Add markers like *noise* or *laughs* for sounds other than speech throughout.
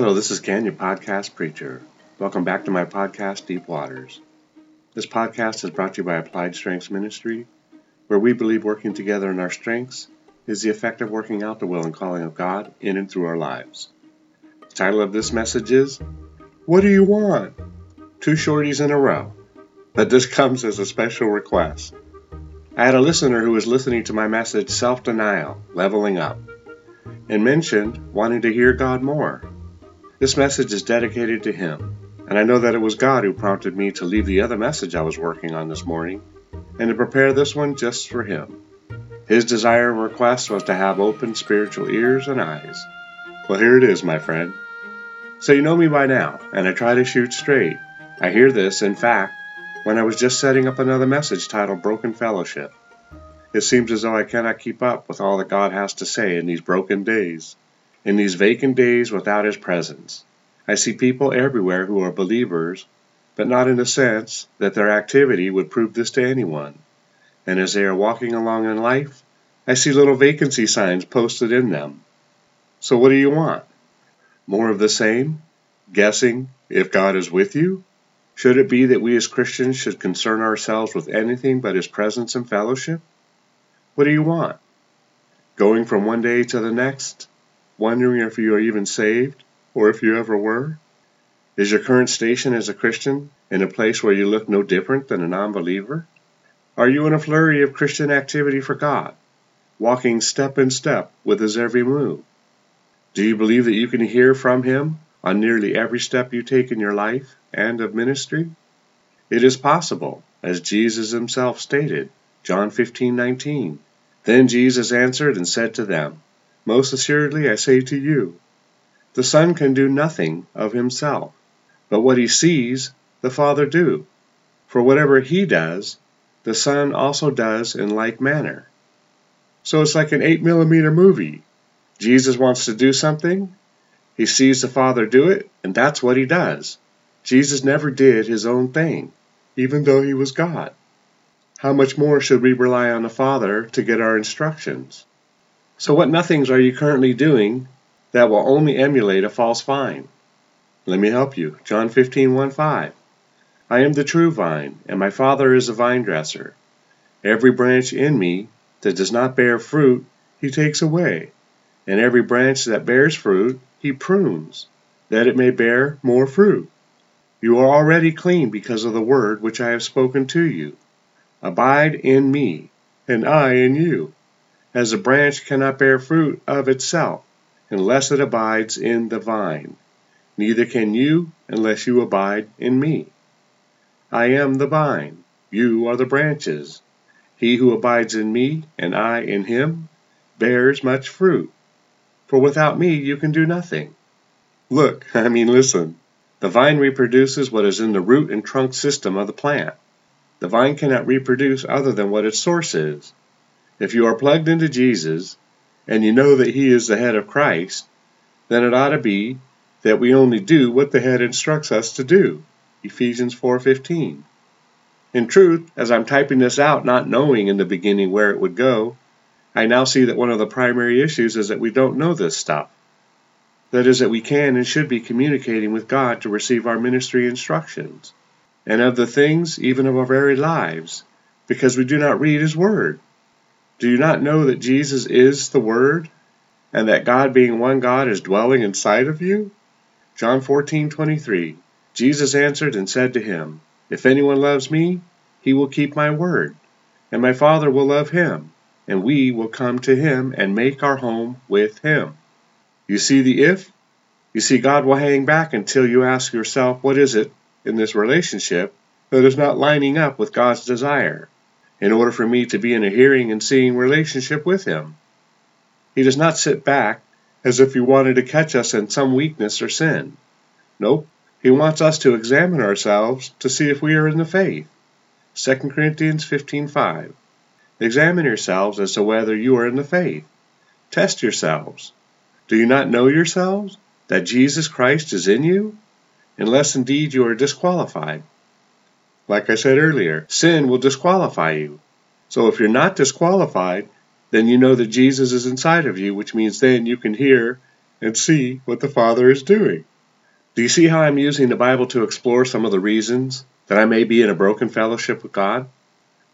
Hello, this is Ken, your podcast preacher. Welcome back to my podcast, Deep Waters. This podcast is brought to you by Applied Strengths Ministry, where we believe working together in our strengths is the effect of working out the will and calling of God in and through our lives. The title of this message is What Do You Want? Two shorties in a row. But this comes as a special request. I had a listener who was listening to my message, Self Denial, Leveling Up, and mentioned wanting to hear God more. This message is dedicated to him, and I know that it was God who prompted me to leave the other message I was working on this morning and to prepare this one just for him. His desire and request was to have open spiritual ears and eyes. Well, here it is, my friend. So you know me by now, and I try to shoot straight. I hear this, in fact, when I was just setting up another message titled Broken Fellowship. It seems as though I cannot keep up with all that God has to say in these broken days, in these vacant days without His presence. I see people everywhere who are believers, but not in the sense that their activity would prove this to anyone and as they are walking along in life, I see little vacancy signs posted in them. So what do you want? More of the same? Guessing if God is with you? Should it be that we as Christians should concern ourselves with anything but His presence and fellowship? What do you want? Going from one day to the next, wondering if you are even saved or if you ever were? Is your current station as a Christian in a place where you look no different than a non believer? Are you in a flurry of Christian activity for God, walking step in step with His every move? Do you believe that you can hear from Him on nearly every step you take in your life and of ministry? It is possible, as Jesus Himself stated, John 15:19. Then Jesus answered and said to them, Most assuredly I say to you, the Son can do nothing of himself, but what he sees the Father do. For whatever he does, the Son also does in like manner. So it's like an 8 millimeter movie. Jesus wants to do something, he sees the Father do it, and that's what he does. Jesus never did his own thing, even though he was God. How much more should we rely on the Father to get our instructions? So, what nothings are you currently doing that will only emulate a false vine? Let me help you. John 15 1 5. I am the true vine, and my Father is a vine dresser. Every branch in me that does not bear fruit, he takes away, and every branch that bears fruit, he prunes, that it may bear more fruit. You are already clean because of the word which I have spoken to you. Abide in me, and I in you. As a branch cannot bear fruit of itself, unless it abides in the vine, neither can you unless you abide in me. I am the vine, you are the branches. He who abides in me, and I in him, bears much fruit. For without me you can do nothing. Look, *laughs* I mean, listen. The vine reproduces what is in the root and trunk system of the plant. The vine cannot reproduce other than what its source is. If you are plugged into Jesus, and you know that He is the head of Christ, then it ought to be that we only do what the head instructs us to do. Ephesians 4:15. In truth, as I'm typing this out not knowing in the beginning where it would go, I now see that one of the primary issues is that we don't know this stuff. That is that we can and should be communicating with God to receive our ministry instructions and of the things even of our very lives because we do not read his word. Do you not know that Jesus is the word and that God being one God is dwelling inside of you? John 14:23 Jesus answered and said to him, If anyone loves me, he will keep my word, and my Father will love him, and we will come to him and make our home with him. You see the if? You see, God will hang back until you ask yourself, what is it in this relationship that is not lining up with God's desire in order for me to be in a hearing and seeing relationship with Him? He does not sit back as if He wanted to catch us in some weakness or sin. Nope, he wants us to examine ourselves to see if we are in the faith. 2 Corinthians 15:5. Examine yourselves as to whether you are in the faith. Test yourselves. Do you not know yourselves that Jesus Christ is in you? Unless indeed you are disqualified. Like I said earlier, sin will disqualify you. So if you're not disqualified, then you know that Jesus is inside of you, which means then you can hear and see what the Father is doing. Do you see how I'm using the Bible to explore some of the reasons that I may be in a broken fellowship with God?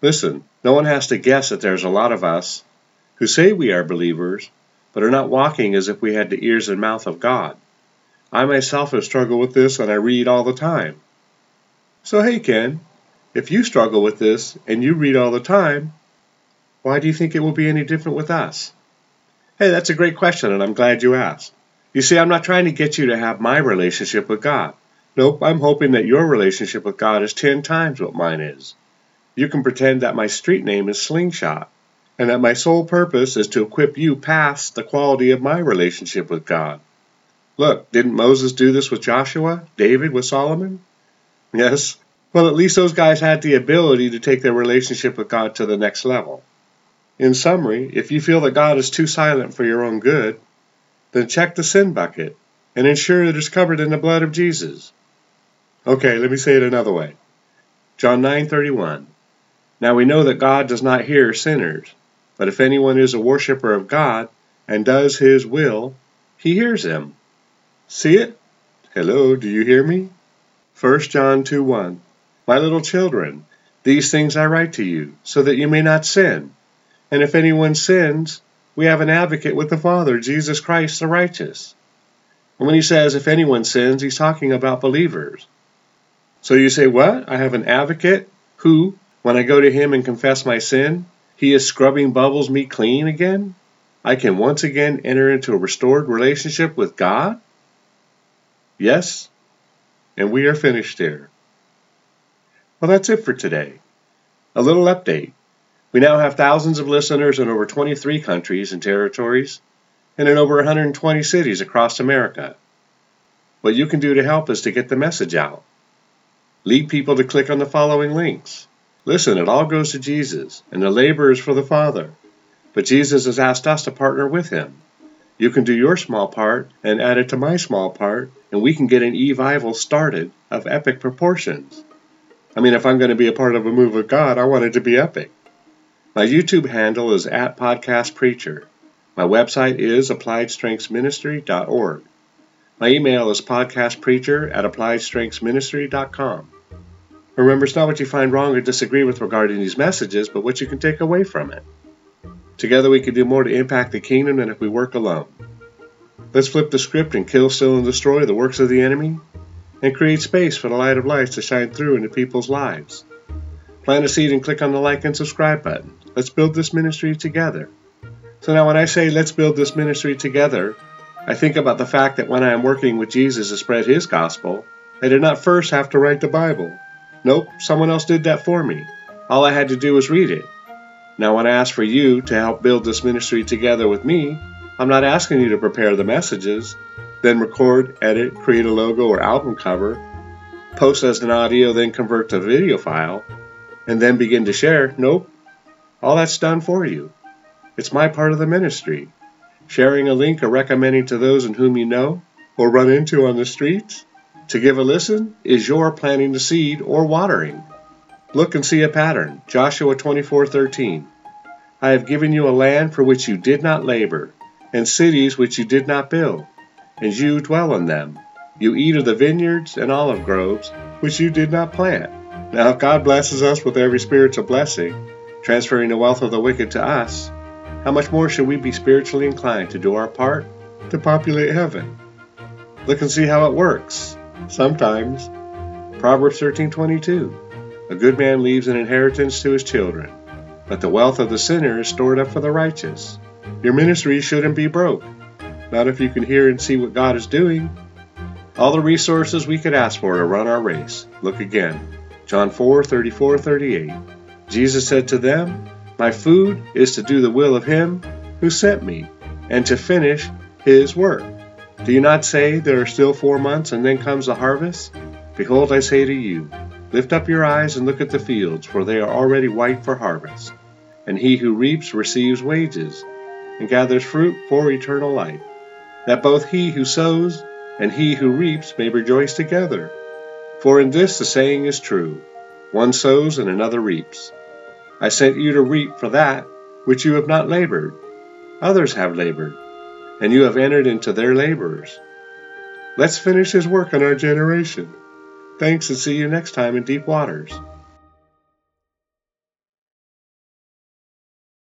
Listen, no one has to guess that there's a lot of us who say we are believers, but are not walking as if we had the ears and mouth of God. I myself have struggled with this and I read all the time. So, hey, Ken, if you struggle with this and you read all the time, why do you think it will be any different with us? Hey, that's a great question, and I'm glad you asked. You see, I'm not trying to get you to have my relationship with God. Nope, I'm hoping that your relationship with God is ten times what mine is. You can pretend that my street name is Slingshot, and that my sole purpose is to equip you past the quality of my relationship with God. Look, didn't Moses do this with Joshua? David with Solomon? Yes. Well, at least those guys had the ability to take their relationship with God to the next level. In summary, if you feel that God is too silent for your own good, then check the sin bucket and ensure that it is covered in the blood of Jesus. Okay, let me say it another way. John 9:31. Now we know that God does not hear sinners, but if anyone is a worshiper of God and does his will, he hears him. See it? Hello, do you hear me? 1 John 2:1. My little children, these things I write to you, so that you may not sin. And if anyone sins, we have an advocate with the Father, Jesus Christ the righteous. And when he says, if anyone sins, he's talking about believers. So you say, what? I have an advocate who, when I go to him and confess my sin, he is scrubbing bubbles me clean again? I can once again enter into a restored relationship with God? Yes, and we are finished here. Well, that's it for today. A little update. We now have thousands of listeners in over 23 countries and territories and in over 120 cities across America. What you can do to help is to get the message out. Lead people to click on the following links. Listen, it all goes to Jesus, and the labor is for the Father. But Jesus has asked us to partner with him. You can do your small part and add it to my small part, and we can get an e-vival started of epic proportions. I mean, if I'm going to be a part of a move of God, I want it to be epic. My YouTube handle is at Podcast Preacher. My website is appliedstrengthsministry.org. My email is podcastpreacher at appliedstrengthsministry.com. Remember, it's not what you find wrong or disagree with regarding these messages, but what you can take away from it. Together we can do more to impact the kingdom than if we work alone. Let's flip the script and kill, steal, and destroy the works of the enemy, and create space for the light of life to shine through into people's lives. Plant a seed and click on the like and subscribe button. Let's build this ministry together. So now when I say let's build this ministry together, I think about the fact that when I am working with Jesus to spread his gospel, I did not first have to write the Bible. Nope, someone else did that for me. All I had to do was read it. Now when I ask for you to help build this ministry together with me, I'm not asking you to prepare the messages, then record, edit, create a logo or album cover, post as an audio, then convert to video file and then begin to share. Nope. All that's done for you. It's my part of the ministry. Sharing a link or recommending to those in whom you know or run into on the streets to give a listen is your planting the seed or watering. Look and see a pattern. Joshua 24:13. I have given you a land for which you did not labor, and cities which you did not build, and you dwell in them. You eat of the vineyards and olive groves which you did not plant now, if God blesses us with every spiritual blessing, transferring the wealth of the wicked to us, how much more should we be spiritually inclined to do our part to populate heaven? Look and see how it works. Sometimes. Proverbs 13:22. A good man leaves an inheritance to his children, but the wealth of the sinner is stored up for the righteous. Your ministry shouldn't be broke. Not if you can hear and see what God is doing. All the resources we could ask for to run our race. Look again. John 4 34 38. Jesus said to them, My food is to do the will of him who sent me, and to finish his work. Do you not say, There are still four months, and then comes the harvest? Behold, I say to you, Lift up your eyes and look at the fields, for they are already white for harvest. And he who reaps receives wages, and gathers fruit for eternal life, that both he who sows and he who reaps may rejoice together. For in this the saying is true one sows and another reaps. I sent you to reap for that which you have not labored. Others have labored, and you have entered into their labors. Let's finish his work on our generation. Thanks and see you next time in Deep Waters.